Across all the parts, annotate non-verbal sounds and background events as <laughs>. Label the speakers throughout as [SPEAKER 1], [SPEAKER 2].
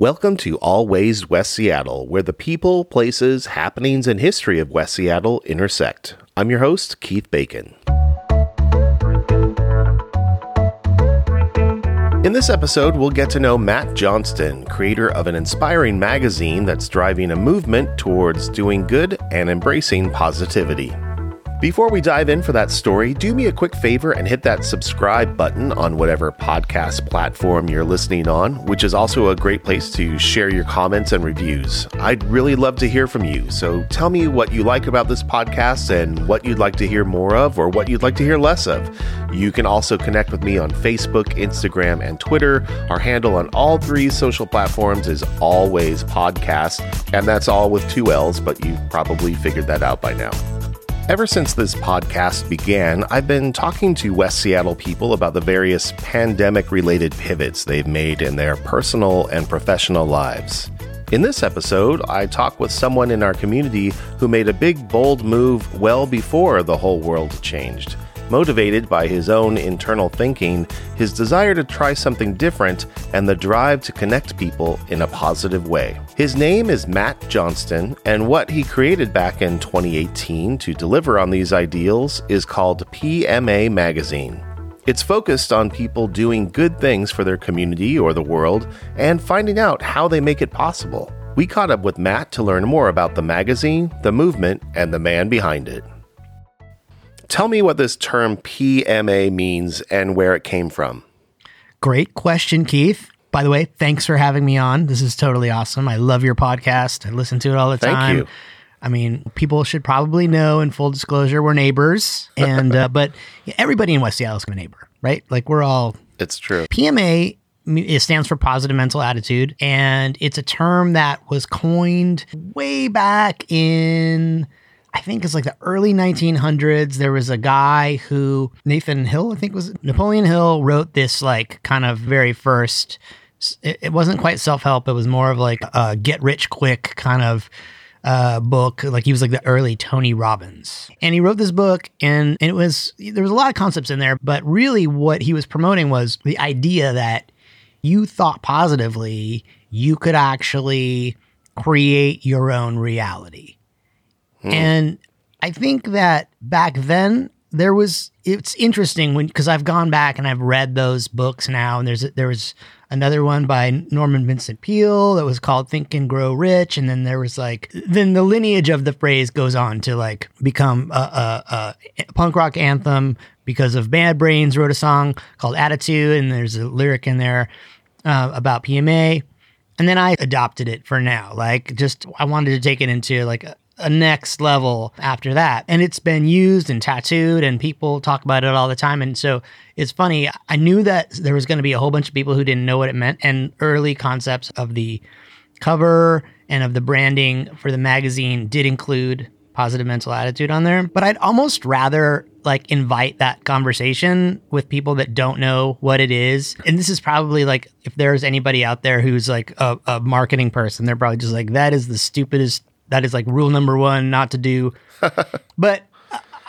[SPEAKER 1] Welcome to Always West Seattle, where the people, places, happenings, and history of West Seattle intersect. I'm your host, Keith Bacon. In this episode, we'll get to know Matt Johnston, creator of an inspiring magazine that's driving a movement towards doing good and embracing positivity. Before we dive in for that story, do me a quick favor and hit that subscribe button on whatever podcast platform you're listening on, which is also a great place to share your comments and reviews. I'd really love to hear from you. So tell me what you like about this podcast and what you'd like to hear more of or what you'd like to hear less of. You can also connect with me on Facebook, Instagram, and Twitter. Our handle on all three social platforms is always podcast, and that's all with two L's, but you've probably figured that out by now. Ever since this podcast began, I've been talking to West Seattle people about the various pandemic related pivots they've made in their personal and professional lives. In this episode, I talk with someone in our community who made a big, bold move well before the whole world changed. Motivated by his own internal thinking, his desire to try something different, and the drive to connect people in a positive way. His name is Matt Johnston, and what he created back in 2018 to deliver on these ideals is called PMA Magazine. It's focused on people doing good things for their community or the world and finding out how they make it possible. We caught up with Matt to learn more about the magazine, the movement, and the man behind it. Tell me what this term PMA means and where it came from.
[SPEAKER 2] Great question, Keith. By the way, thanks for having me on. This is totally awesome. I love your podcast. I listen to it all the
[SPEAKER 1] Thank
[SPEAKER 2] time.
[SPEAKER 1] you.
[SPEAKER 2] I mean, people should probably know. In full disclosure, we're neighbors, <laughs> and uh, but everybody in West Seattle is my neighbor, right? Like we're all
[SPEAKER 1] It's true.
[SPEAKER 2] PMA it stands for positive mental attitude and it's a term that was coined way back in I think it's like the early 1900s there was a guy who Nathan Hill I think was Napoleon Hill wrote this like kind of very first it, it wasn't quite self-help it was more of like a get rich quick kind of uh, book. Like he was like the early Tony Robbins. And he wrote this book and, and it was, there was a lot of concepts in there, but really what he was promoting was the idea that you thought positively, you could actually create your own reality. And I think that back then there was it's interesting when because I've gone back and I've read those books now and there's there was another one by Norman Vincent Peale that was called Think and Grow Rich and then there was like then the lineage of the phrase goes on to like become a, a, a punk rock anthem because of Bad Brains wrote a song called Attitude and there's a lyric in there uh, about PMA and then I adopted it for now. Like, just I wanted to take it into like a, a next level after that. And it's been used and tattooed, and people talk about it all the time. And so it's funny. I knew that there was going to be a whole bunch of people who didn't know what it meant, and early concepts of the cover and of the branding for the magazine did include positive mental attitude on there. But I'd almost rather like invite that conversation with people that don't know what it is. And this is probably like if there's anybody out there who's like a, a marketing person, they're probably just like, that is the stupidest, that is like rule number one not to do. <laughs> but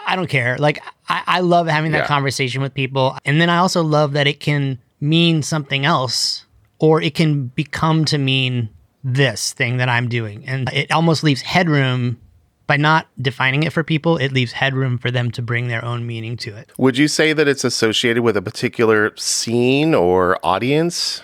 [SPEAKER 2] I- don't care. Like I, I love having that
[SPEAKER 1] Yeah.
[SPEAKER 2] conversation with people. And then I also love that it can mean something else or it can become to mean this thing that I'm doing. And it almost leaves headroom by not defining it for people, it leaves headroom for them to bring their own meaning to it.
[SPEAKER 1] Would you say that it's associated with a particular scene or audience?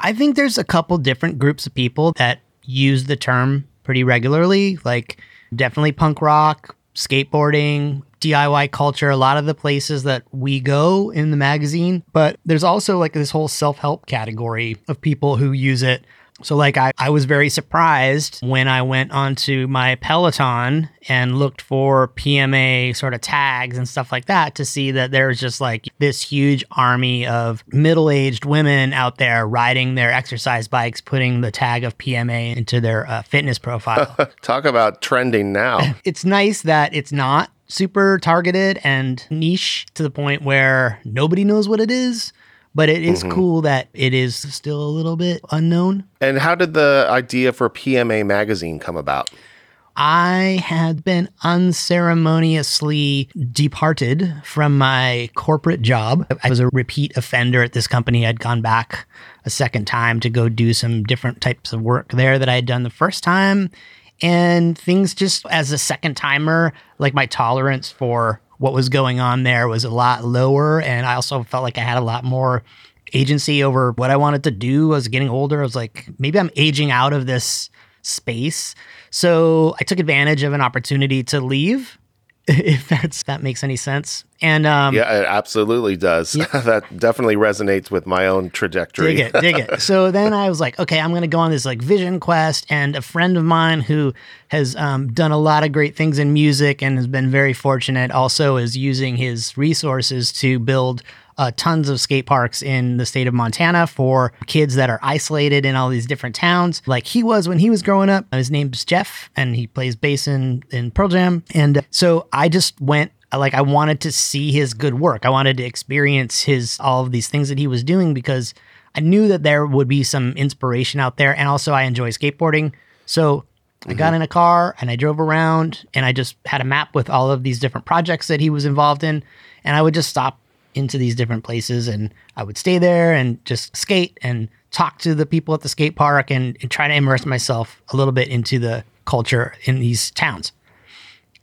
[SPEAKER 2] I think there's a couple different groups of people that use the term pretty regularly, like definitely punk rock, skateboarding, DIY culture, a lot of the places that we go in the magazine. But there's also like this whole self help category of people who use it. So, like, I, I was very surprised when I went onto my Peloton and looked for PMA sort of tags and stuff like that to see that there's just like this huge army of middle aged women out there riding their exercise bikes, putting the tag of PMA into their uh, fitness profile <laughs>
[SPEAKER 1] Talk about trending now. <laughs>
[SPEAKER 2] it's nice that it's not super targeted and niche to the point where nobody knows what it is, but it is mm-hmm. cool that it is still a little bit unknown.
[SPEAKER 1] and how did the idea for PMA magazine come about?
[SPEAKER 2] I had been unceremoniously departed from my corporate job. I was a repeat offender at this company. I'd gone back a second time to go do some different types of work there that I had done the first time. And things just as a second timer, like my tolerance for what was going on there was a lot lower. And I also felt like I had a lot more agency over what I wanted to do. I was getting older. I was like, maybe I'm aging out of this space. So I took advantage of an opportunity to leave. <laughs> If that's that makes any sense, and um,
[SPEAKER 1] yeah, it absolutely does. Yeah. <laughs> that definitely resonates with my own trajectory.
[SPEAKER 2] Dig it, dig it. So then I was like, okay, I'm going to go on this like vision quest, and a friend of mine who has um, done a lot of great things in music and has been very fortunate, also is using his resources to build uh, tons of skate parks in the state of Montana for kids that are isolated in all these different towns, like he was when he was growing up. His name's Jeff, and he plays bass in, in Pearl Jam. And so I just went like I wanted to see his good work. I wanted to experience his all of these things that he was doing because I knew that there would be some inspiration out there. And also I enjoy skateboarding. So I got mm-hmm. in a car and I drove around and I just had a map with all of these different projects that he was involved in. And I would just stop into these different places and I would stay there and just skate and talk to the people at the skate park and, and try to immerse myself a little bit into the culture in these towns.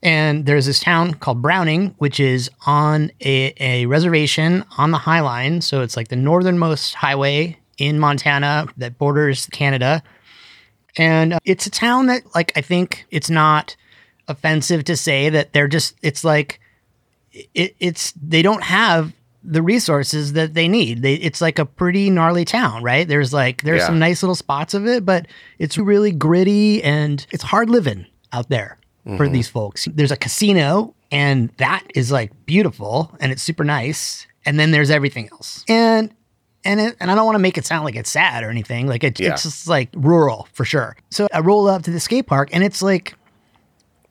[SPEAKER 2] And there's this town called Browning, which is on a, a reservation on the Hi-Line. So it's like the northernmost highway in Montana that borders Canada. And uh, it's a town that, like, I think it's not offensive to say that they're just, it's like, it, it's, they don't have the resources that they need. They, it's like a pretty gnarly town, right? There's like there's yeah. some nice little spots of it, but it's really gritty and it's hard living out there mm-hmm. for these folks. There's a casino and that is like beautiful and it's super nice. And then there's everything else. And and it, and I don't want to make it sound like it's sad or anything. Like it, yeah. it's just like rural for sure. So I roll up to the skate park and it's like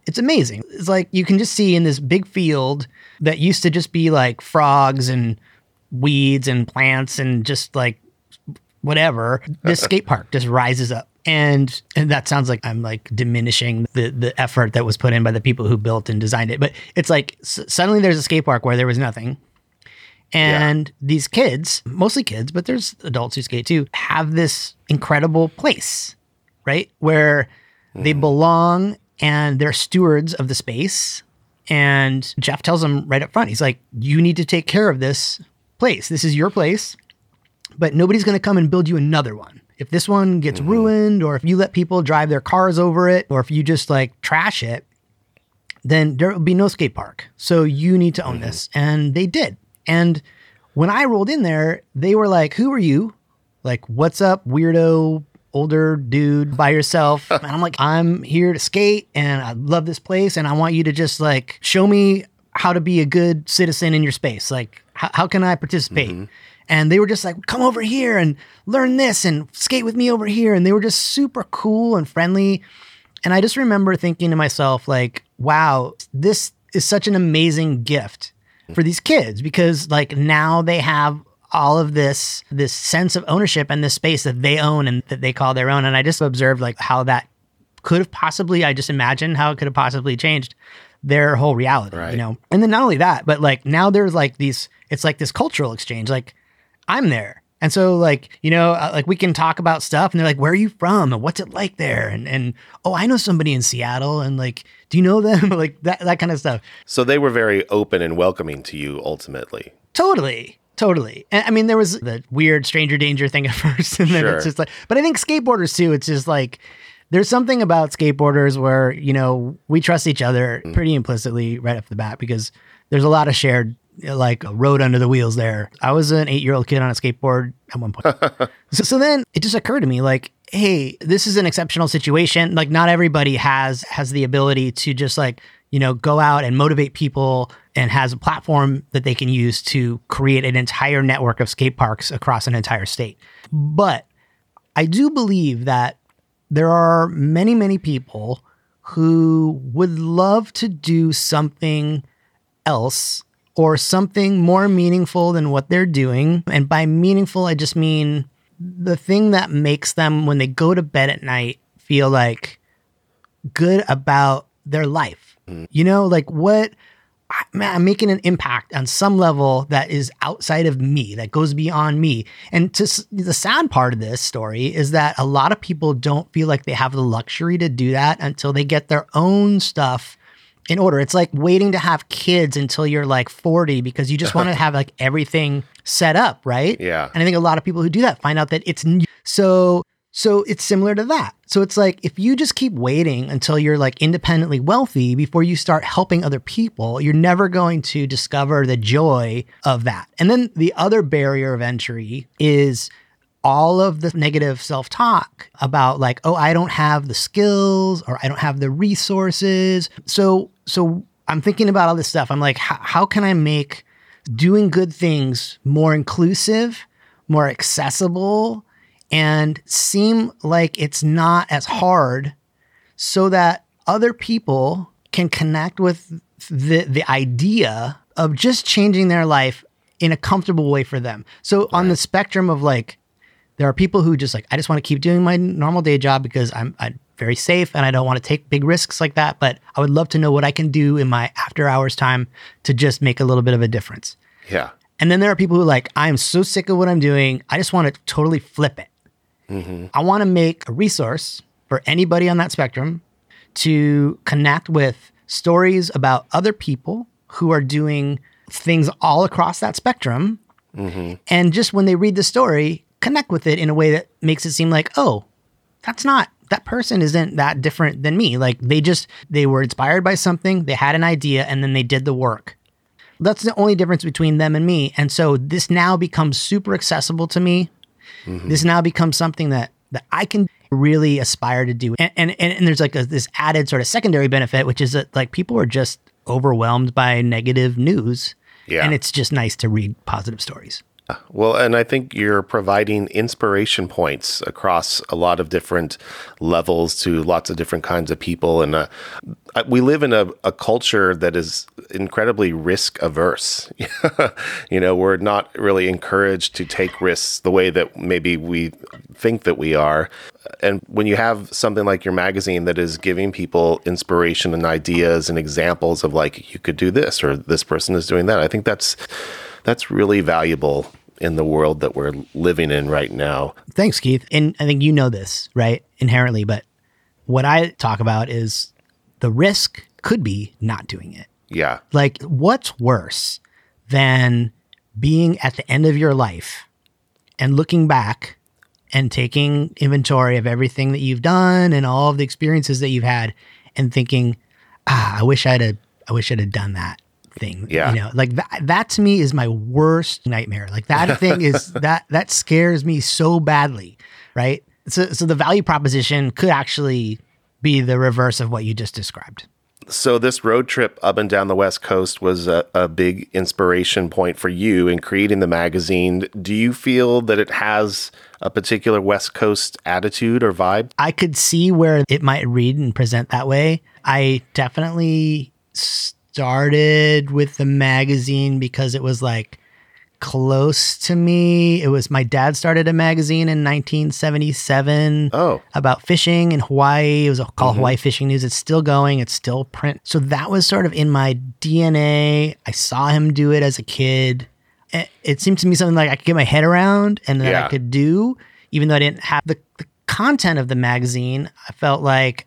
[SPEAKER 2] it's amazing. It's like you can just see in this big field that used to just be like frogs and weeds and plants and just like whatever. This <laughs> skate park just rises up. And and that sounds like I'm like diminishing the the effort that was put in by the people who built and designed it. But it's like s- suddenly there's a skate park where there was nothing. And yeah. these kids, mostly kids, but there's adults who skate too, have this incredible place, right? Where mm. they belong and they're stewards of the space. And Jeff tells them right up front, he's like, You need to take care of this place. This is your place, but nobody's going to come and build you another one. If this one gets mm-hmm. ruined, or if you let people drive their cars over it, or if you just like trash it, then there will be no skate park. So you need to own mm-hmm. this. And they did. And when I rolled in there, they were like, Who are you? Like, what's up, weirdo older dude by yourself. <laughs> and I'm like, I'm here to skate and I love this place and I want you to just like show me how to be a good citizen in your space. Like, how, how can I participate? Mm-hmm. And they were just like, come over here and learn this and skate with me over here. And they were just super cool and friendly. And I just remember thinking to myself, like, wow, this is such an amazing gift for these kids because like now they have all of this this sense of ownership and this space that they own and that they call their own. And I just observed like how that could have possibly, I just imagine how it could have possibly changed their whole reality, right. you know? And then not only that, but like now there's like these, it's like this cultural exchange. Like I'm there. And so like, you know, uh, like we can talk about stuff and they're like, where are you from? And what's it like there? And, and, oh, I know somebody in Seattle and like, do you know them? <laughs> like that, that kind of stuff.
[SPEAKER 1] So they were very open and welcoming to you ultimately.
[SPEAKER 2] Totally. Totally. I mean, there was the weird stranger danger thing at <laughs> first, and then sure. it's just like, but I think skateboarders too, it's just like, there's something about skateboarders where, you know, we trust each other mm. pretty implicitly right off the bat because there's a lot of shared, like, a road under the wheels there. I was an eight year old kid on a skateboard at one point. <laughs> so, so then it just occurred to me, like, hey, this is an exceptional situation. Like, not everybody has has the ability to just like, you know, go out and motivate people and has a platform that they can use to create an entire network of skate parks across an entire state. But I do believe that there are many, many people who would love to do something else or something more meaningful than what they're doing. And by meaningful, I just mean the thing that makes them, when they go to bed at night, feel like good about their life. Mm-hmm. You know, like what I- man, I'm making an impact on some level that is outside of me, that goes beyond me. And to the sad part of this story is that a lot of people don't feel like they have the luxury to do that until they get their own stuff in order. It's like waiting to have kids until you're like 40 because you just want to <laughs> have like everything set up, right?
[SPEAKER 1] Yeah.
[SPEAKER 2] And I think a lot of people who do that find out that it's new. So so it's similar to that. So it's like if you just keep waiting until you're like independently wealthy before you start helping other people, you're never going to discover the joy of that. And then the other barrier of entry is all of the negative self-talk about like, oh, I don't have the skills or I don't have the resources. So so I'm thinking about all this stuff. I'm like, how, how can I make doing good things more inclusive, more accessible, and seem like it's not as hard so that other people can connect with the the idea of just changing their life in a comfortable way for them. So on the spectrum of like there are people who just like I just want to keep doing my normal day job because I'm I'm very safe and I don't want to take big risks like that, but I would love to know what I can do in my after hours time to just make a little bit of a difference.
[SPEAKER 1] Yeah.
[SPEAKER 2] And then there are people who like, I am so sick of what I'm doing. I just want to totally flip it. Mm-hmm. I want to make a resource for anybody on that spectrum to connect with stories about other people who are doing things all across that spectrum. Mm-hmm. And just when they read the story, connect with it in a way that makes it seem like, oh, that's not that person isn't that different than me. Like they just they were inspired by something, they had an idea, and then they did the work. That's the only difference between them and me. And so this now becomes super accessible to me. Mm-hmm. This now becomes something that that I can really aspire to do. And and, and, and there's like a, this added sort of secondary benefit, which is that like people are just overwhelmed by negative news.
[SPEAKER 1] Yeah.
[SPEAKER 2] And it's just nice to read positive stories.
[SPEAKER 1] Well, and I think you're providing inspiration points across a lot of different levels to lots of different kinds of people. And uh, we live in a, a culture that is incredibly risk averse. <laughs> you know, we're not really encouraged to take risks the way that maybe we think that we are. And when you have something like your magazine that is giving people inspiration and ideas and examples of like, you could do this or this person is doing that, I think that's that's really valuable in the world that we're living in right now.
[SPEAKER 2] Thanks, Keith. And I think you know this, right? Inherently, but what I talk about is the risk could be not doing it.
[SPEAKER 1] Yeah.
[SPEAKER 2] Like, what's worse than being at the end of your life and looking back and taking inventory of everything that you've done and all of the experiences that you've had and thinking, ah, I wish I'd have, I wish I'd have done that thing.
[SPEAKER 1] Yeah.
[SPEAKER 2] You know, like that, that to me is my worst nightmare. Like that <laughs> thing is that, that scares me so badly. Right. So, so the value proposition could actually be the reverse of what you just described.
[SPEAKER 1] So this road trip up and down the West Coast was a, a big inspiration point for you in creating the magazine. Do you feel that it has a particular West Coast attitude or vibe?
[SPEAKER 2] I could see where it might read and present that way. I definitely started with the magazine because it was like close to me. It was my dad started a magazine in 1977
[SPEAKER 1] Oh,
[SPEAKER 2] about fishing in Hawaii. It was called mm-hmm. Hawaii Fishing News. It's still going. It's still print. So that was sort of in my DNA. I saw him do it as a kid. It, it seemed to me something like I could get my head around and that
[SPEAKER 1] Yeah.
[SPEAKER 2] I could do, even though I didn't have the, the content of the magazine. I felt like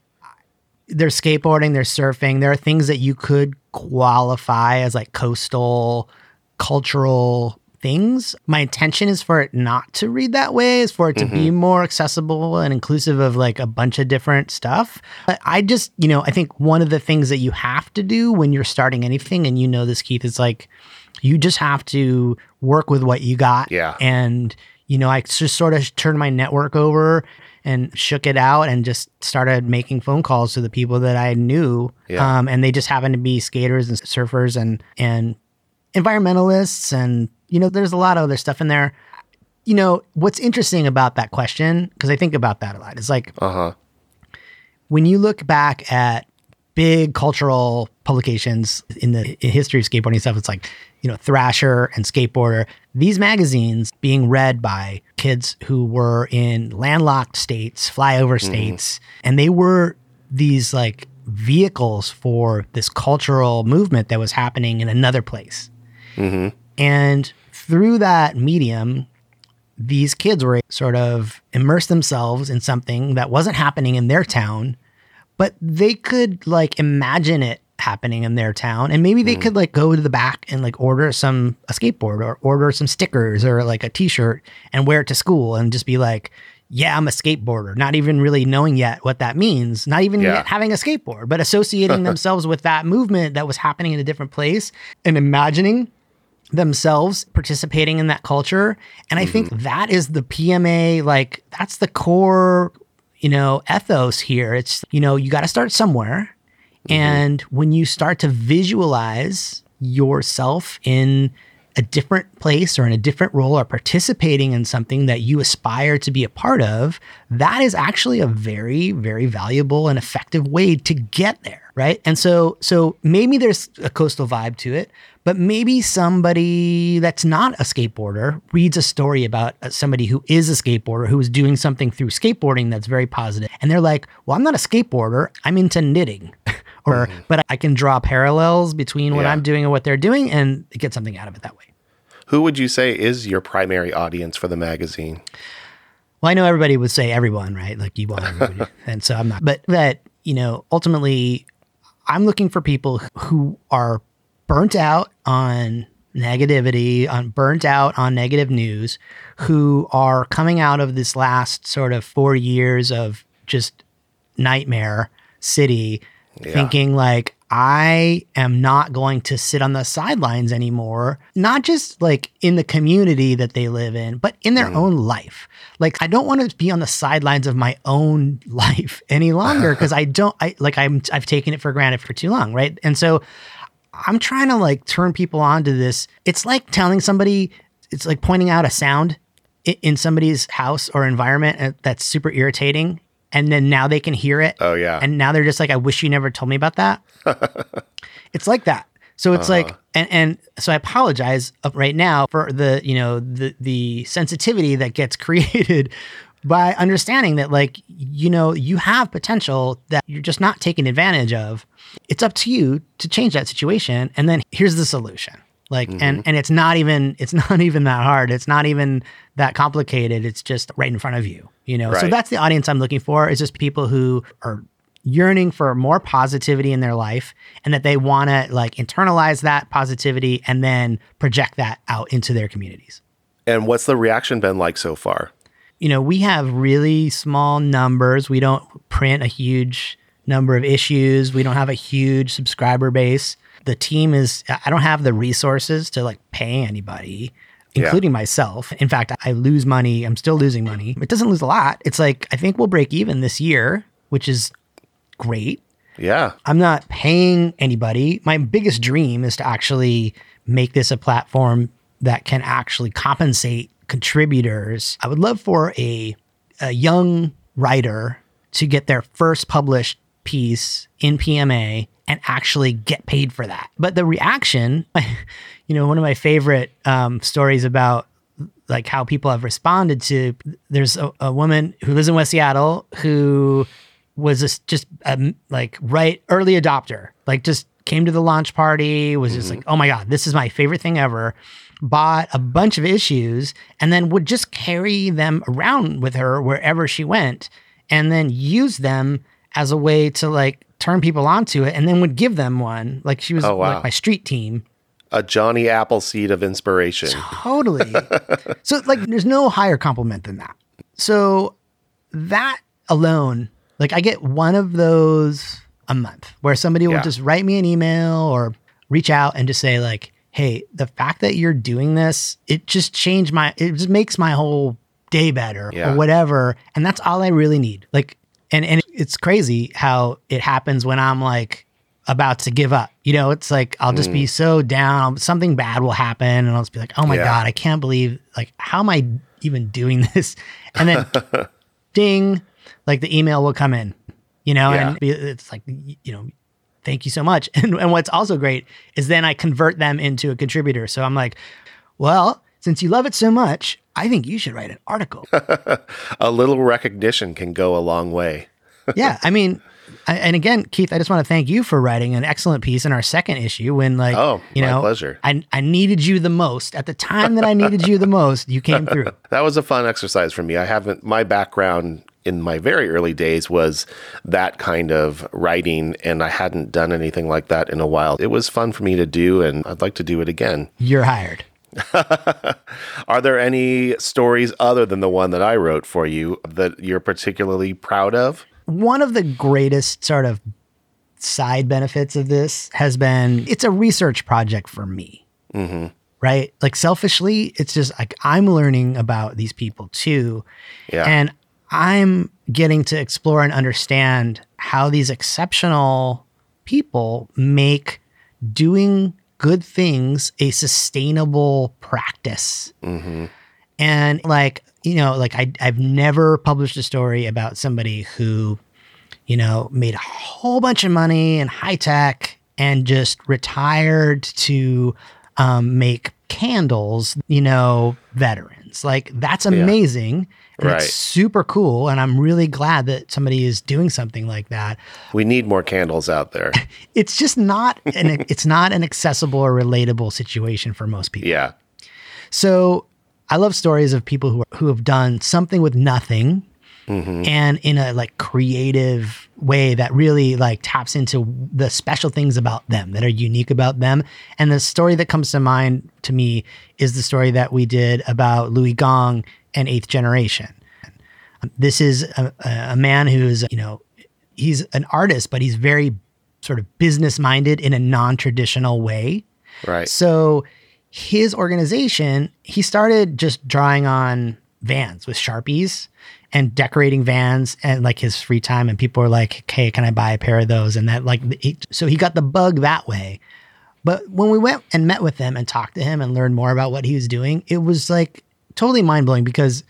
[SPEAKER 2] there's skateboarding, there's surfing. There are things that you could qualify as like coastal cultural things. My intention is for it not to read that way, is for it to be mm-hmm. more accessible and inclusive of like a bunch of different stuff. But I just, you know, I think one of the things that you have to do when you're starting anything, and you know this, Keith, is like you just have to work with what you got.
[SPEAKER 1] Yeah.
[SPEAKER 2] And, you know, I just sort of turned my network over and shook it out and just started making phone calls to the people that I knew.
[SPEAKER 1] Yeah.
[SPEAKER 2] Um, and they just happened to be skaters and surfers and, and environmentalists. And, you know, there's a lot of other stuff in there. You know, what's interesting about that question, because I think about that a lot, is like
[SPEAKER 1] uh huh.
[SPEAKER 2] when you look back at big cultural publications in the history of skateboarding stuff, it's like, you know, Thrasher and Skateboarder, these magazines being read by kids who were in landlocked states, flyover mm-hmm. states, and they were these like vehicles for this cultural movement that was happening in another place. Mm-hmm. And through that medium, these kids were sort of immerse themselves in something that wasn't happening in their town, but they could like imagine it happening in their town and maybe they hmm. could like go to the back and like order some a skateboard or order some stickers or like a t-shirt and wear it to school and just be like yeah i'm a skateboarder not even really knowing yet what that means not even
[SPEAKER 1] Yeah.
[SPEAKER 2] yet having a skateboard but associating <laughs> themselves with that movement that was happening in a different place and imagining themselves participating in that culture. And I think mm-hmm. that is the PMA, like, that's the core, you know, ethos here. It's, you know, you got to start somewhere. And when you start to visualize yourself in a different place or in a different role or participating in something that you aspire to be a part of, that is actually a very, very valuable and effective way to get there. Right. And so, so maybe there's a coastal vibe to it, but maybe somebody that's not a skateboarder reads a story about uh, somebody who is a skateboarder who is doing something through skateboarding that's very positive, and they're like, "Well, I'm not a skateboarder. I'm into knitting." Or mm-hmm. but I can draw parallels between what
[SPEAKER 1] Yeah.
[SPEAKER 2] I'm doing and what they're doing and get something out of it that way.
[SPEAKER 1] Who would you say is your primary audience for the magazine?
[SPEAKER 2] Well, I know everybody would say everyone, right? Like you want <laughs> everybody, and so I'm not. But that you know, ultimately, I'm looking for people who are burnt out on negativity, on burnt out on negative news, who are coming out of this last sort of four years of just nightmare city, thinking like I am not going to sit on the sidelines anymore, not just like in the community that they live in, but in their own life. Like I don't want to be on the sidelines of my own <laughs> life any longer <laughs> because I don't I like I'm I've taken it for granted for too long, right? And so I'm trying to like turn people on to this. It's like telling somebody, it's like pointing out a sound in somebody's house or environment uh, that's super irritating. And then now they can hear it.
[SPEAKER 1] Oh, yeah.
[SPEAKER 2] And now they're just like, I wish you never told me about that. <laughs> it's like that. So it's like, uh-huh. and, and so I apologize uh, right now for the, you know, the, the sensitivity that gets <laughs> created by understanding that like, you know, you have potential that you're just not taking advantage of. It's up to you to change that situation. And then here's the solution. Like, and, mm-hmm. and it's not even, it's <laughs> not even that hard. It's not even that complicated. It's just right in front of you, you know? So that's the audience I'm looking for is just people who are yearning for more positivity in their life and that they want to like internalize that positivity and then project that out into their communities.
[SPEAKER 1] And what's the reaction been like so far?
[SPEAKER 2] You know, we have really small numbers. We don't print a huge number of issues. We don't have a huge subscriber base. The team is I don't have the resources to like pay anybody
[SPEAKER 1] Yeah.
[SPEAKER 2] including myself. In fact, I lose money. I'm still losing money. It doesn't lose a lot. It's like I think we'll break even this year, which is great.
[SPEAKER 1] Yeah.
[SPEAKER 2] I'm not paying anybody. My biggest dream is to actually make this a platform that can actually compensate contributors. I would love for a, a young writer to get their first published piece in PMA and actually get paid for that. But the reaction, <laughs> you know, one of my favorite um, stories about like how people have responded to there's a, a woman who lives in West Seattle who was just, just um, like right early adopter, like just came to the launch party, was just like, oh my God, this is my favorite thing ever. Bought a bunch of issues and then would just carry them around with her wherever she went and then use them as a way to like turn people onto it and then would give them one. Like she was
[SPEAKER 1] Oh, wow.
[SPEAKER 2] like my street team.
[SPEAKER 1] A Johnny Appleseed of inspiration. <laughs>
[SPEAKER 2] Totally. so like there's no higher compliment than that. So that alone, like I get one of those a month where somebody will
[SPEAKER 1] Yeah.
[SPEAKER 2] just write me an email or reach out and just say like, "Hey, the fact that you're doing this, it just changed my it just makes my whole day better
[SPEAKER 1] Yeah.
[SPEAKER 2] or whatever." And that's all I really need. Like and and it's crazy how it happens when I'm like about to give up. You know, it's like I'll just be mm. so down. Something bad will happen, and I'll just be like, "Oh my
[SPEAKER 1] Yeah.
[SPEAKER 2] god, I can't believe like how am I even doing <laughs> this?" And then, <laughs> ding, like the email will come in. You know,
[SPEAKER 1] Yeah.
[SPEAKER 2] and it's like you know, thank you so much. <laughs> And and what's also great is then I convert them into a contributor. So I'm like, well, since you love it so much, I think you should write an article. <laughs>
[SPEAKER 1] A little recognition can go a long way. <laughs>
[SPEAKER 2] yeah, I mean, I, and again, Keith, I just want to thank you for writing an excellent piece in our second issue. When like,
[SPEAKER 1] Oh,
[SPEAKER 2] you
[SPEAKER 1] my
[SPEAKER 2] know,
[SPEAKER 1] pleasure.
[SPEAKER 2] I I needed you the most at the time that I needed you the most. You came through. <laughs>
[SPEAKER 1] That was a fun exercise for me. I haven't, my background in my very early days was that kind of writing, and I hadn't done anything like that in a while. It was fun for me to do, and I'd like to do it again.
[SPEAKER 2] You're hired. <laughs>
[SPEAKER 1] Are there any stories other than the one that I wrote for you that you're particularly proud of?
[SPEAKER 2] one of the greatest sort of side benefits of this has been it's a research project for me. Mm-hmm. Right? Like selfishly, it's just like I'm learning about these people too.
[SPEAKER 1] Yeah.
[SPEAKER 2] And I'm getting to explore and understand how these exceptional people make doing good things a sustainable practice. And like, you know, like I, I've never published a story about somebody who, you know, made a whole bunch of money in high tech and just retired to um, make candles, you know, veterans. Like that's amazing. And
[SPEAKER 1] Right.
[SPEAKER 2] It's super cool. And I'm really glad that somebody is doing something like that.
[SPEAKER 1] We need more candles out there. <laughs>
[SPEAKER 2] It's just not an <laughs> it's not an accessible or relatable situation for most people.
[SPEAKER 1] Yeah.
[SPEAKER 2] So I love stories of people who are, who have done something with nothing Mm-hmm. and in a like creative way that really like taps into the special things about them that are unique about them. And the story that comes to mind to me is the story that we did about Louis Gong and Eighth Generation. Um, this is a, a man who's, you know, he's an artist, but he's very sort of business minded in a non traditional way.
[SPEAKER 1] Right.
[SPEAKER 2] So his organization, he started just drawing on vans with Sharpies and decorating vans and like his free time. And people were like, okay, can I buy a pair of those? And that like, he, so he got the bug that way. But when we went and met with him and talked to him and learned more about what he was doing, it was like totally mind blowing because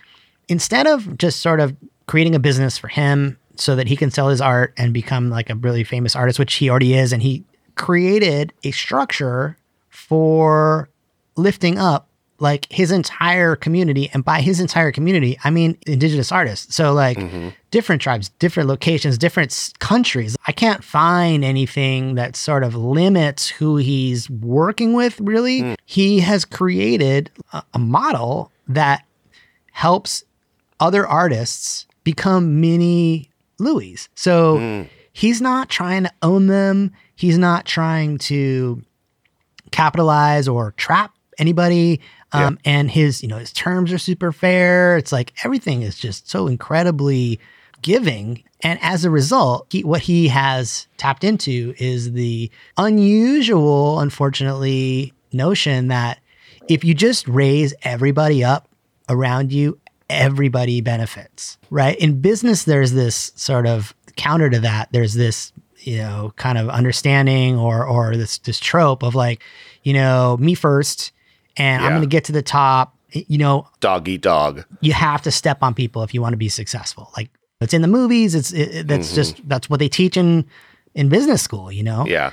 [SPEAKER 2] instead of just sort of creating a business for him so that he can sell his art and become like a really famous artist, which he already is, and he created a structure for lifting up like his entire community. And by his entire community, I mean indigenous artists. So, like mm-hmm. different tribes, different locations, different s- countries. I can't find anything that sort of limits who he's working with, really. Mm. He has created a, a model that helps other artists become mini Louis. So mm. he's not trying to own them. He's not trying to capitalize or trap anybody. Um, And his, you know, his terms are super fair. It's like everything is just so incredibly giving. And as a result, he, what he has tapped into is the unusual, unfortunately, notion that if you just raise everybody up around you, everybody benefits, right? In business, there's this sort of counter to that. There's this, you know, kind of understanding or or this this trope of like, you know, me first, and I'm going to get to the top. You know,
[SPEAKER 1] Dog eat dog.
[SPEAKER 2] you have to step on people if you want to be successful. Like it's in the movies. It's it, that's mm-hmm. just that's what they teach in in business school. You know,
[SPEAKER 1] Yeah.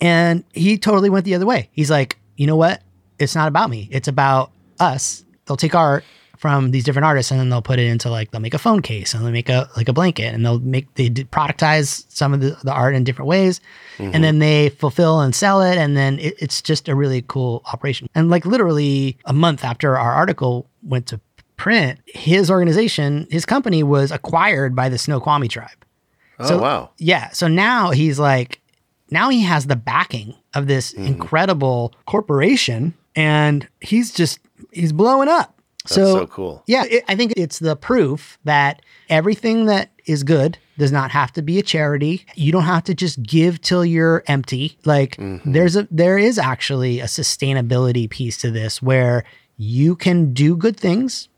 [SPEAKER 2] and he totally went the other way. He's like, you know what? It's not about me. It's about us. They'll take art from these different artists and then they'll put it into like they'll make a phone case and they'll make a like a blanket and they'll make they productize some of the, the art in different ways and then they fulfill and sell it and then it, it's just a really cool operation and like literally a month after our article went to print his organization his company was acquired by the snoqualmie tribe
[SPEAKER 1] Oh,
[SPEAKER 2] So-
[SPEAKER 1] wow.
[SPEAKER 2] yeah. So now he's like, now he has the backing of this
[SPEAKER 1] Mm-hmm.
[SPEAKER 2] incredible corporation and he's just, he's blowing up. So,
[SPEAKER 1] so cool.
[SPEAKER 2] yeah, it, I think it's the proof that everything that is good does not have to be a charity. You don't have to just give till you're empty. Like
[SPEAKER 1] Mm-hmm.
[SPEAKER 2] there's a there is actually a sustainability piece to this where you can do good things,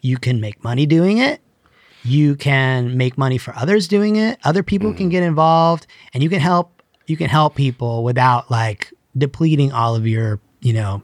[SPEAKER 2] you can make money doing it, you can make money for others doing it, other people
[SPEAKER 1] Mm-hmm.
[SPEAKER 2] can get involved and you can help you can help people without like depleting all of your, you know,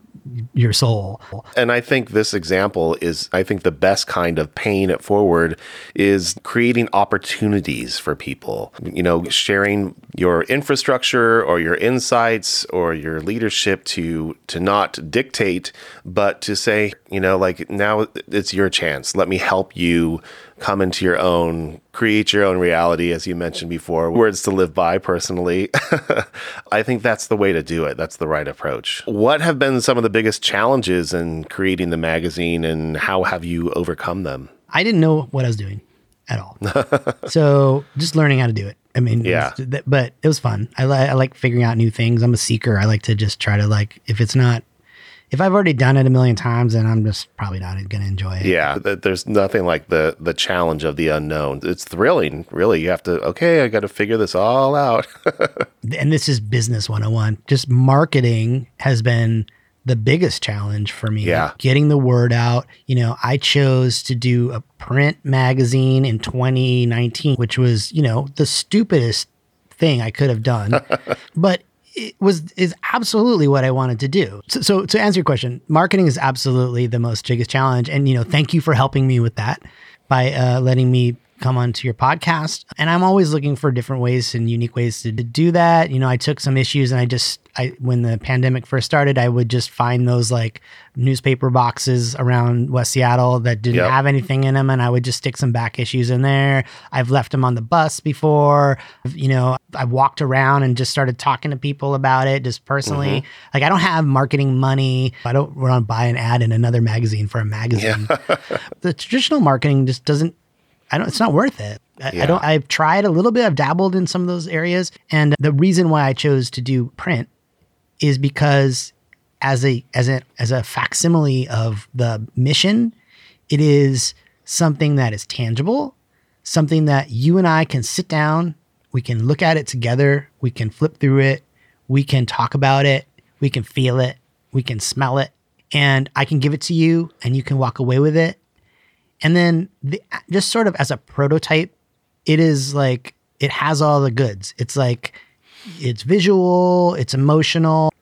[SPEAKER 2] your soul.
[SPEAKER 1] And I think this example is, I think the best kind of paying it forward is creating opportunities for people. You know, sharing your infrastructure or your insights or your leadership to to not dictate, but to say, you know, like now it's your chance. Let me help you come into your own, create your own reality, as you mentioned before, words to live by personally. <laughs> I think that's the way to do it. That's the right approach. What have been some of the biggest challenges in creating the magazine and how have you overcome them?
[SPEAKER 2] I didn't know what I was doing at all. <laughs> so just learning how to do it. I mean,
[SPEAKER 1] Yeah.
[SPEAKER 2] it was- but it was fun. I, li- I like figuring out new things. I'm a seeker. I like to just try to like, if it's not, if I've already done it a million times, then I'm just probably not going to enjoy it.
[SPEAKER 1] Yeah, th- there's nothing like the the challenge of the unknown. It's thrilling, really. You have to okay, I got to figure this all out. <laughs>
[SPEAKER 2] and this is business 101 just marketing has been the biggest challenge for me
[SPEAKER 1] Yeah.
[SPEAKER 2] getting the word out you know i chose to do a print magazine in 2019 which was you know the stupidest thing i could have done <laughs> but it was is absolutely what i wanted to do. So, so to answer your question marketing is absolutely the most biggest challenge. And you know thank you for helping me with that by uh, letting me come onto your podcast. And I'm always looking for different ways and unique ways to, to do that. You know, I took some issues and I just, I when the pandemic first started, I would just find those like newspaper boxes around West Seattle that didn't
[SPEAKER 1] Yep.
[SPEAKER 2] have anything in them, and I would just stick some back issues in there. I've left them on the bus before. You know, I walked around and just started talking to people about it, just personally. Mm-hmm. Like I don't have marketing money. I don't want to buy an ad in another magazine for a magazine. <laughs> the traditional marketing just doesn't I don't. It's not worth it. I,
[SPEAKER 1] Yeah.
[SPEAKER 2] I don't. I've tried a little bit. I've dabbled in some of those areas, and the reason why I chose to do print is because as a as a as a facsimile of the mission, it is something that is tangible, something that you and I can sit down, we can look at it together, we can flip through it, we can talk about it, we can feel it, we can smell it, and I can give it to you, and you can walk away with it and then the, just sort of as a prototype, it is like it has all the goods. It's like it's visual, it's emotional.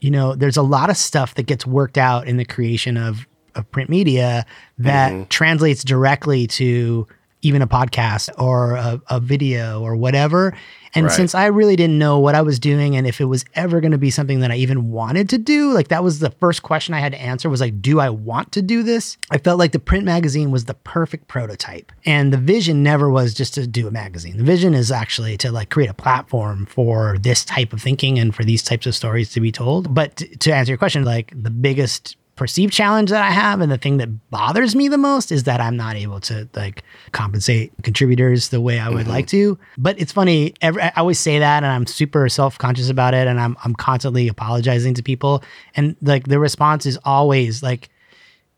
[SPEAKER 2] You know, there's a lot of stuff that gets worked out in the creation of, of print media that mm-hmm. translates directly to even a podcast or a, a video or whatever. And
[SPEAKER 1] Right.
[SPEAKER 2] since I really didn't know what I was doing and if it was ever going to be something that I even wanted to do, like that was the first question I had to answer was like, do I want to do this? I felt like the print magazine was the perfect prototype. And the vision never was just to do a magazine. The vision is actually to like create a platform for this type of thinking and for these types of stories to be told. But to answer your question, like the biggest perceived challenge that I have and the thing that bothers me the most is that I'm not able to like compensate contributors the way I would like to. But it's funny, every, I always say that and I'm super self-conscious about it and I'm I'm constantly apologizing to people and like the response is always like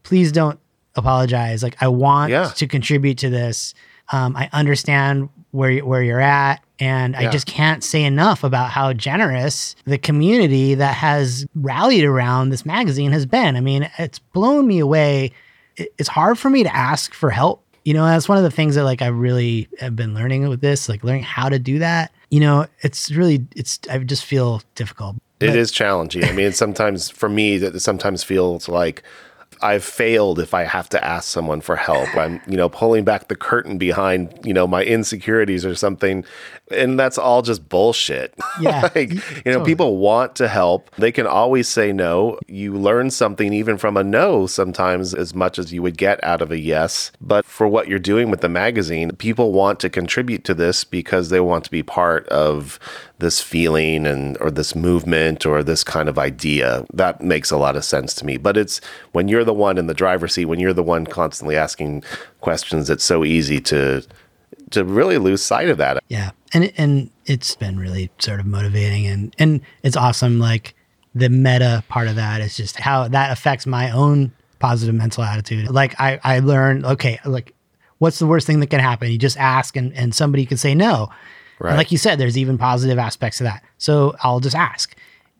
[SPEAKER 2] please don't apologize. Like I want
[SPEAKER 1] Yeah.
[SPEAKER 2] to contribute to this. Um, I understand where where you're at, and I just can't say enough about how generous the community that has rallied around this magazine has been. I mean, it's blown me away. It's hard for me to ask for help. You know, that's one of the things that like I really have been learning with this, like learning how to do that. You know, it's really it's I just feel difficult.
[SPEAKER 1] It is challenging. I mean, sometimes for me, that sometimes feels like I've failed if I have to ask someone for help. I'm, you know, pulling back the curtain behind, you know, my insecurities or something. And that's all just bullshit. <laughs>
[SPEAKER 2] Yeah.
[SPEAKER 1] like, you know, people want to help. They can always say no. You learn something even from a no sometimes as much as you would get out of a yes. But for what you're doing with the magazine, people want to contribute to this because they want to be part of this feeling and or this movement or this kind of idea. That makes a lot of sense to me. But it's when you're the one in the driver's seat, when you're the one constantly asking questions, it's so easy to to really lose sight of that.
[SPEAKER 2] Yeah. And and it's been really sort of motivating and and it's awesome like the meta part of that is just how that affects my own positive mental attitude. Like I I learned okay, like what's the worst thing that can happen? You just ask and and somebody can say no.
[SPEAKER 1] Right.
[SPEAKER 2] And like you said there's even positive aspects to that. So I'll just ask.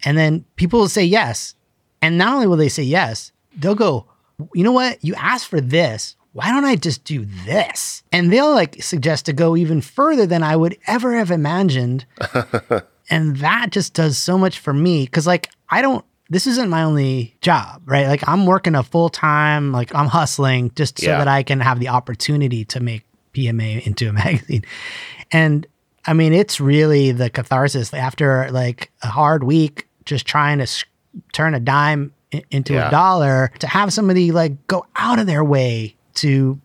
[SPEAKER 2] And then people will say yes. And not only will they say yes, they'll go, you know what? You asked for this. Why don't I just do this? And they'll like suggest to go even further than I would ever have imagined. <laughs> and that just does so much for me. Cause like, I don't, this isn't my only job, right? Like, I'm working a full time, like, I'm hustling just so
[SPEAKER 1] Yeah.
[SPEAKER 2] that I can have the opportunity to make PMA into a <laughs> magazine. And I mean, it's really the catharsis after like a hard week, just trying to turn a dime into
[SPEAKER 1] Yeah.
[SPEAKER 2] a dollar to have somebody like go out of their way to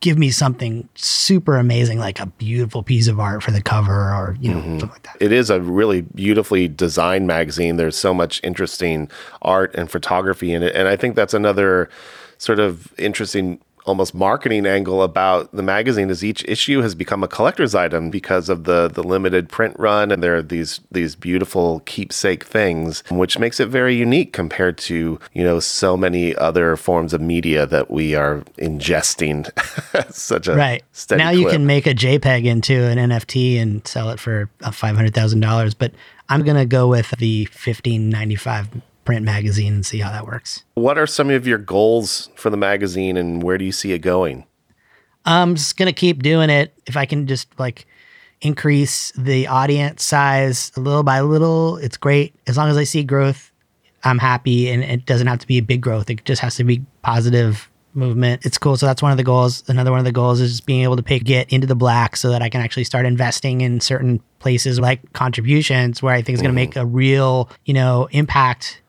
[SPEAKER 2] give me something super amazing, like a beautiful piece of art for the cover or, you know, mm-hmm. something like that.
[SPEAKER 1] It is a really beautifully designed magazine. There's so much interesting art and photography in it. And I think that's another sort of interesting almost marketing angle about the magazine is each issue has become a collector's item because of the the limited print run. And there are these these beautiful keepsake things which makes it very unique compared to you know so many other forms of media that we are ingesting. <laughs> Such a
[SPEAKER 2] right.
[SPEAKER 1] steady
[SPEAKER 2] now you
[SPEAKER 1] clip.
[SPEAKER 2] can make a jpeg into an nft and sell it for uh, $500000 but i'm going to go with the 1595 print magazine and see how that works
[SPEAKER 1] what are some of your goals for the magazine and where do you see it going
[SPEAKER 2] I'm just gonna keep doing it. If I can just like increase the audience size a little by little, it's great. As long as I see growth, I'm happy, and it doesn't have to be a big growth. It just has to be positive movement. It's cool. So that's one of the goals. Another one of the goals is just being able to pay get into the black so that I can actually start investing in certain places like contributions where I think is going to mm. make a real, you know, impact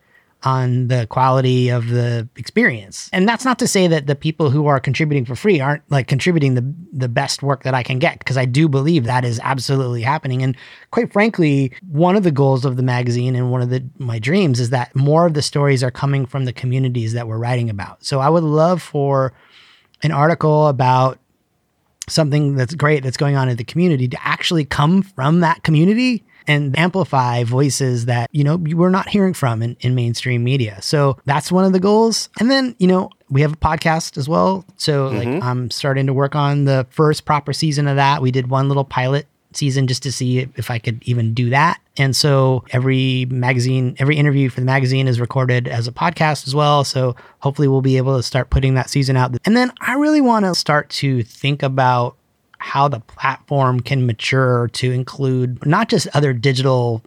[SPEAKER 2] on the quality of the experience. And that's not to say that the people who are contributing for free aren't like contributing the the best work that I can get because I do believe that is absolutely happening and quite frankly, one of the goals of the magazine and one of the my dreams is that more of the stories are coming from the communities that we're writing about. So I would love for an article about something that's great that's going on in the community to actually come from that community and amplify voices that you know we're not hearing from in, in mainstream media. So that's one of the goals. And then you know we have a podcast as well. So like mm-hmm. i'm starting to work on the first proper season of that. We did one little pilot season just to see if i could even do that. And so every magazine every interview for the magazine is recorded as a podcast as well. So hopefully we'll be able to start putting that season out. And then i really want to start to think about how the platform can mature to include not just other digital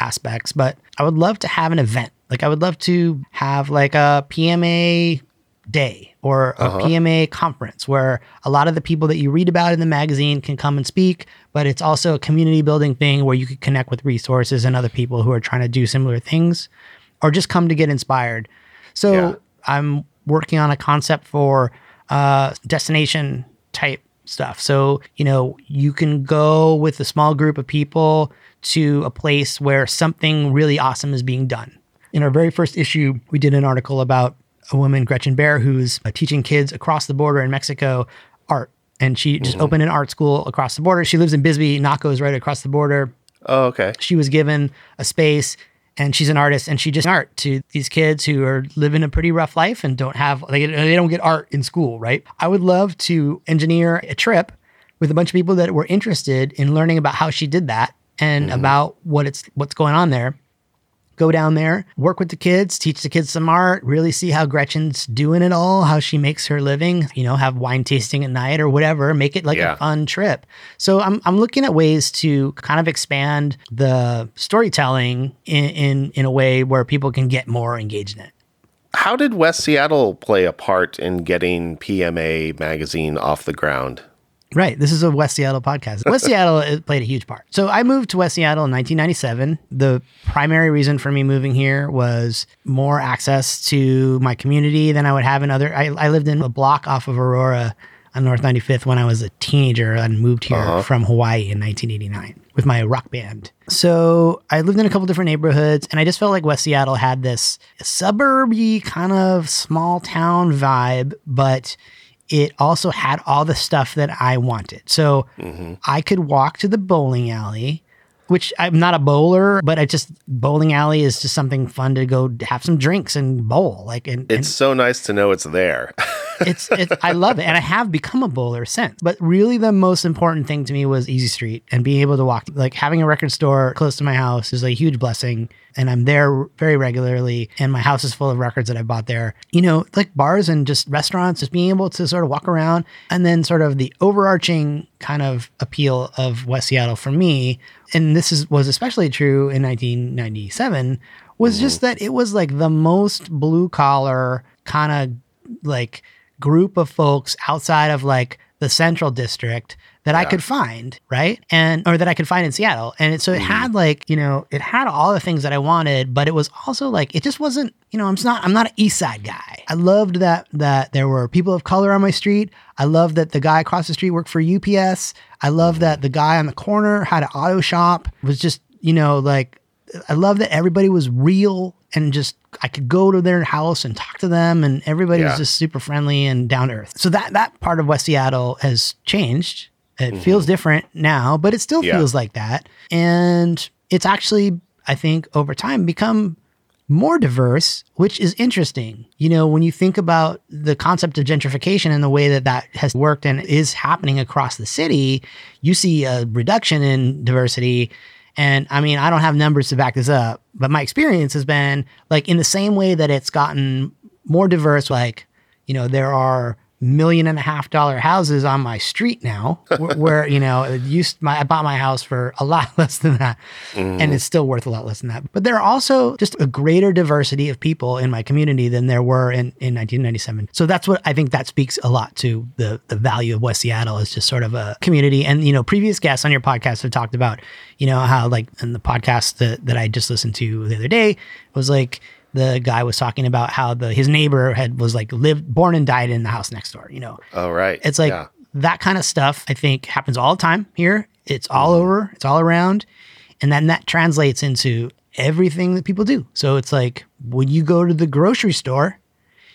[SPEAKER 2] aspects, but I would love to have an event. Like I would love to have like a PMA day or a PMA conference where a lot of the people that you read about in the magazine can come and speak, but it's also a community building thing where you could connect with resources and other people who are trying to do similar things or just come to get inspired. So
[SPEAKER 1] Yeah.
[SPEAKER 2] I'm working on a concept for uh, destination type stuff. So, you know, you can go with a small group of people to a place where something really awesome is being done. In our very first issue, we did an article about a woman, Gretchen Baer, who's uh, teaching kids across the border in Mexico art. And she just opened an art school across the border. She lives in Bisbee. Naco is right across the border
[SPEAKER 1] oh okay
[SPEAKER 2] she was given a space and she's an artist and she just art to these kids who are living a pretty rough life and don't have they, they don't get art in school right? I would love to engineer a trip with a bunch of people that were interested in learning about how she did that and mm-hmm. about what it's what's going on there go down there, work with the kids, teach the kids some art, really see how Gretchen's doing it all, how she makes her living, you know, have wine tasting at night or whatever, make it like
[SPEAKER 1] Yeah.
[SPEAKER 2] a fun trip. So I'm, I'm looking at ways to kind of expand the storytelling in, in, in a way where people can get more engaged in it.
[SPEAKER 1] How did West Seattle play a part in getting PMA magazine off the ground?
[SPEAKER 2] Right. This is a West Seattle podcast. West <laughs> Seattle played a huge part. So I moved to West Seattle in 1997. The primary reason for me moving here was more access to my community than I would have in other. I, I lived in a block off of Aurora on North 95th when I was a teenager and moved here uh-huh. from Hawaii in 1989 with my rock band. So I lived in a couple different neighborhoods and I just felt like West Seattle had this suburby kind of small town vibe, but it also had all the stuff that I wanted. So mm-hmm. I could walk to the bowling alley, which I'm not a bowler, but I just bowling alley is just something fun to go have some drinks and bowl. Like and, and
[SPEAKER 1] It's so nice to know it's there. <laughs>
[SPEAKER 2] it's, it's I love it, and I have become a bowler since. But really, the most important thing to me was Easy Street and being able to walk. Like having a record store close to my house is a huge blessing, and I'm there very regularly. And my house is full of records that I bought there. You know, like bars and just restaurants, just being able to sort of walk around, and then sort of the overarching kind of appeal of West Seattle for me, and this is was especially true in 1997, was just mm-hmm. that it was like the most blue collar kind of like group of folks outside of like the central district that I could find, right? And or that I could find in Seattle. And it, so it mm-hmm. had like, you know, it had all the things that I wanted, but it was also like it just wasn't, you know, I'm just not I'm not an East Side guy. I loved that that there were people of color on my street. I loved that the guy across the street worked for UPS. I love mm-hmm. that the guy on the corner had an auto shop. Was just, you know, like I love that everybody was real and just I could go to their house and talk to them and everybody
[SPEAKER 1] Yeah.
[SPEAKER 2] was just super friendly and down to earth. So that that part of West Seattle has changed. It feels different now, but it still
[SPEAKER 1] Mm-hmm. Yeah.
[SPEAKER 2] feels like that. And it's actually I think over time become more diverse, which is interesting. You know, when you think about the concept of gentrification and the way that that has worked and is happening across the city, you see a reduction in diversity. And I mean, I don't have numbers to back this up, but my experience has been like in the same way that it's gotten more diverse, like, you know, there are million and a half dollar houses on my street now where, <laughs> where, you know it used my I bought my house for a lot <laughs> less than that mm. and it's still worth a lot less than that. But there are also just a greater diversity of people in my community than there were in, in 1997 so that's what I think that speaks a lot to the the value of West Seattle as just sort of a community. And you know previous guests on your podcast have talked about you know how like in the podcast that, that I just listened to the other day was like the guy was talking about how the his neighbor had was like lived born and died in the house next door you know
[SPEAKER 1] Oh, right.
[SPEAKER 2] it's like
[SPEAKER 1] Yeah.
[SPEAKER 2] that kind of stuff I think happens all the time here. It's all
[SPEAKER 1] Mm-hmm.
[SPEAKER 2] over, it's all around. And then that translates into everything that people do. So it's like when you go to the grocery store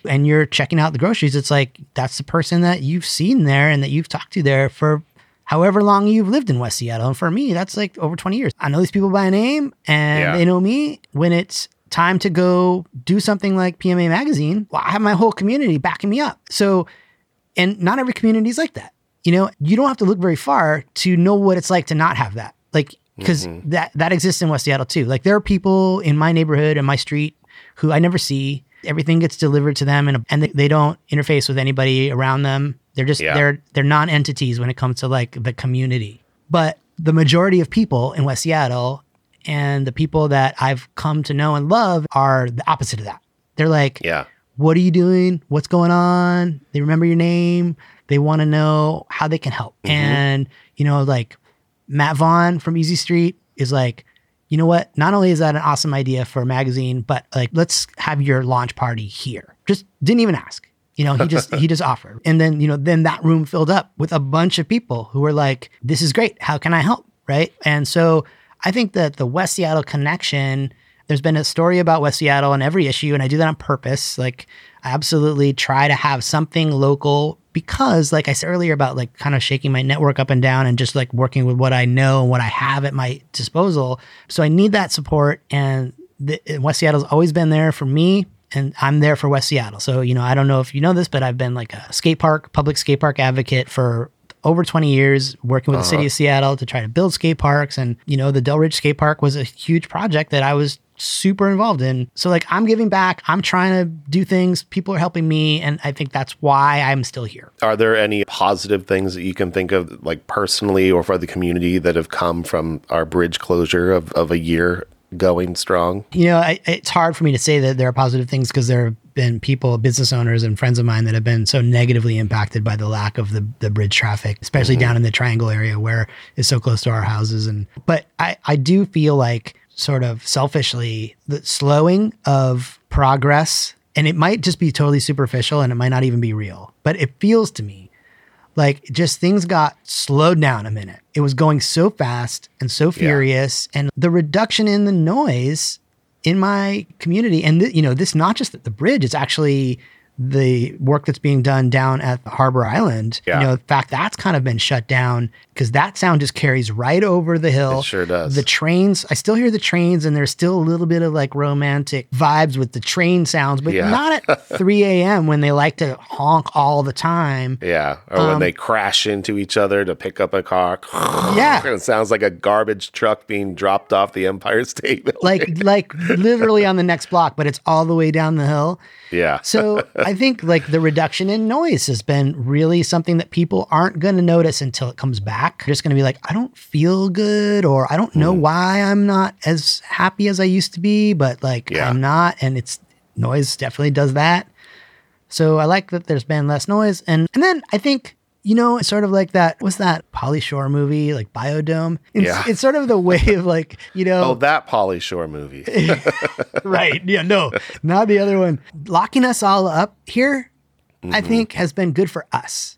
[SPEAKER 2] and you're checking out the groceries, it's like that's the person that you've seen there and that you've talked to there for however long you've lived in West Seattle. And for me, that's like over 20 years. I know these people by name and
[SPEAKER 1] Yeah.
[SPEAKER 2] they know me when it's time to go do something like PMA magazine. Well, I have my whole community backing me up. So and not every community is like that. You know, you don't have to look very far to know what it's like to not have that. Like, because mm-hmm. that that exists in West Seattle too. Like, there are people in my neighborhood and my street who I never see. Everything gets delivered to them, and and they, they don't interface with anybody around them. They're just
[SPEAKER 1] Yeah.
[SPEAKER 2] they're they're non entities when it comes to like the community. But the majority of people in West Seattle and the people that I've come to know and love are the opposite of that. They're like,
[SPEAKER 1] Yeah.
[SPEAKER 2] what are you doing? What's going on? They remember your name. They want to know how they can help. Mm-hmm. And, you know, like Matt Vaughan from Easy Street is like, you know what? Not only is that an awesome idea for a magazine, but like, let's have your launch party here. Just didn't even ask. You know, he just he <laughs> just offered. And then, you know, then that room filled up with a bunch of people who were like, this is great. How can I help? Right. And so I think that the West Seattle connection, there's been a story about West Seattle in every issue, and I do that on purpose. Like, I absolutely try to have something local because, like I said earlier, about like kind of shaking my network up and down and just like working with what I know and what I have at my disposal. So I need that support, and the, West Seattle's always been there for me. And I'm there for West Seattle. So, you know, I don't know if you know this, but I've been like a skate park, public skate park advocate for over 20 years working with the city uh-huh. of Seattle to try to build skate parks. And, you know, the Delridge skate park was a huge project that I was super involved in. So, like, I'm giving back, I'm trying to do things, people are helping me. And I think that's why I'm still here.
[SPEAKER 1] Are there any positive things that you can think of, like personally or for the community, that have come from our bridge closure of, of a year going strong?
[SPEAKER 2] You know, I, it's hard for me to say that there are positive things because there have been people, business owners, and friends of mine that have been so negatively impacted by the lack of the, the bridge traffic, especially mm-hmm. down in the Triangle area where it's so close to our houses. And but I, I do feel like sort of selfishly the slowing of progress, and it might just be totally superficial and it might not even be real, but it feels to me like just things got slowed down a minute. It was going so fast and so furious, and the reduction in the noise in my community, and th- you know, this not just the bridge; it's actually the work that's being done down at the Harbor Island.
[SPEAKER 1] Yeah.
[SPEAKER 2] You know, in fact, that's kind of been shut down because that sound just carries right over the hill.
[SPEAKER 1] It sure does.
[SPEAKER 2] The trains, I still hear the trains, and there's still a little bit of like romantic vibes with the train sounds, but
[SPEAKER 1] Yeah.
[SPEAKER 2] not at <laughs> 3 a.m. when they like to honk all the time.
[SPEAKER 1] Yeah. Or
[SPEAKER 2] Um,
[SPEAKER 1] when they crash into each other to pick up a car. <laughs>
[SPEAKER 2] Yeah.
[SPEAKER 1] it sounds like a garbage truck being dropped off the Empire State Building.
[SPEAKER 2] like <laughs> like literally on the next block, but it's all the way down the hill.
[SPEAKER 1] yeah.
[SPEAKER 2] So I think like the reduction in noise has been really something that people aren't going to notice until it comes back. They're just going to be like, I don't feel good, or I don't know mm. why I'm not as happy as I used to be, but like
[SPEAKER 1] Yeah.
[SPEAKER 2] I'm not, and it's noise definitely does that. So I like that there's been less noise, and and then I think you know, it's sort of like that. What's that Pauly Shore movie, like Bio-Dome? It's,
[SPEAKER 1] Yeah.
[SPEAKER 2] it's sort of the way of like, you know, <laughs>
[SPEAKER 1] Oh, that Pauly Shore movie. <laughs>
[SPEAKER 2] right. Yeah, no, not the other one. Locking us all up here, I mm-hmm. think, has been good for us.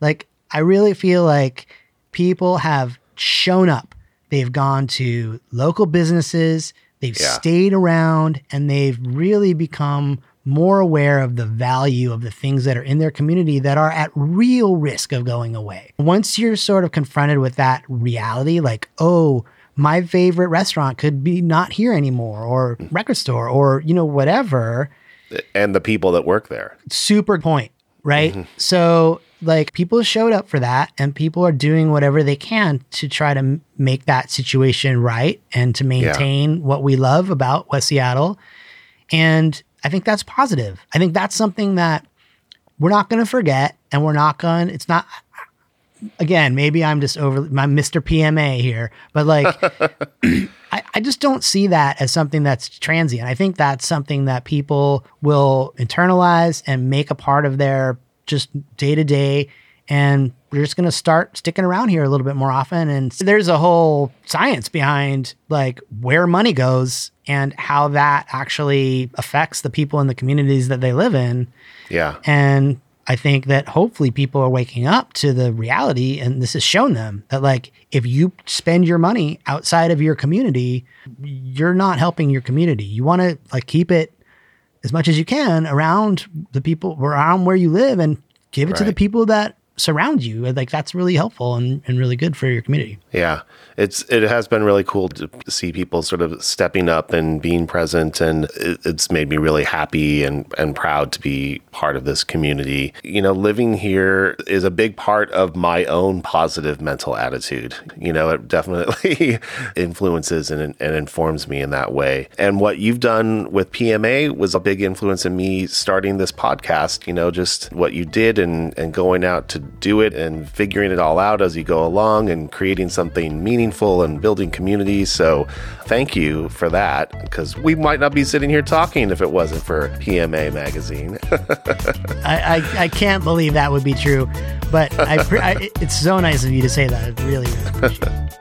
[SPEAKER 2] Like, I really feel like people have shown up. They've gone to local businesses, they've
[SPEAKER 1] Yeah.
[SPEAKER 2] stayed around, and they've really become more aware of the value of the things that are in their community that are at real risk of going away. Once you're sort of confronted with that reality, like, oh, my favorite restaurant could be not here anymore, or record store, or, you know, whatever
[SPEAKER 1] and the people that work there.
[SPEAKER 2] super point, right? Mm-hmm. So, like, people showed up for that, and people are doing whatever they can to try to make that situation right and to maintain what we love about West Seattle. And I think that's positive. I think that's something that we're not going to forget, and we're not going. It's not. Again, maybe I'm just over. I'm Mr. PMA here, but like, <laughs> I, I just don't see that as something that's transient. I think that's something that people will internalize and make a part of their just day to day. And we're just going to start sticking around here a little bit more often. And there's a whole science behind like where money goes and how that actually affects the people in the communities that they live in.
[SPEAKER 1] Yeah.
[SPEAKER 2] And I think that hopefully people are waking up to the reality, and this has shown them that, like, if you spend your money outside of your community, you're not helping your community. You want to, like, keep it as much as you can around the people, around where you live, and give it to the people that surround you. Like, that's really helpful and, and really good for your community.
[SPEAKER 1] Yeah, it's it has been really cool to see people sort of stepping up and being present, and it, it's made me really happy and and proud to be part of this community. You know, living here is a big part of my own positive mental attitude. You know, it definitely <laughs> influences and and informs me in that way. And what you've done with PMA was a big influence in me starting this podcast. You know, just what you did and and going out to do it and figuring it all out as you go along and creating something meaningful and building community. So thank you for that because we might not be sitting here talking if it wasn't for PMA magazine. <laughs>
[SPEAKER 2] I, I, I can't believe that would be true, but I, pre- I, it's so nice of you to say that. I really, really appreciate it.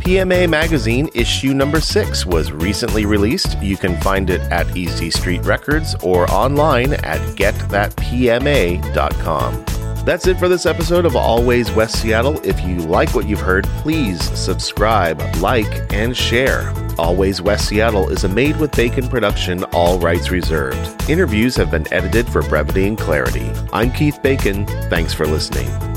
[SPEAKER 1] PMA Magazine issue number six was recently released. You can find it at Easy Street Records or online at getthatpma.com. That's it for this episode of Always West Seattle. If you like what you've heard, please subscribe, like, and share. Always West Seattle is a made with bacon production, all rights reserved. Interviews have been edited for brevity and clarity. I'm Keith Bacon. Thanks for listening.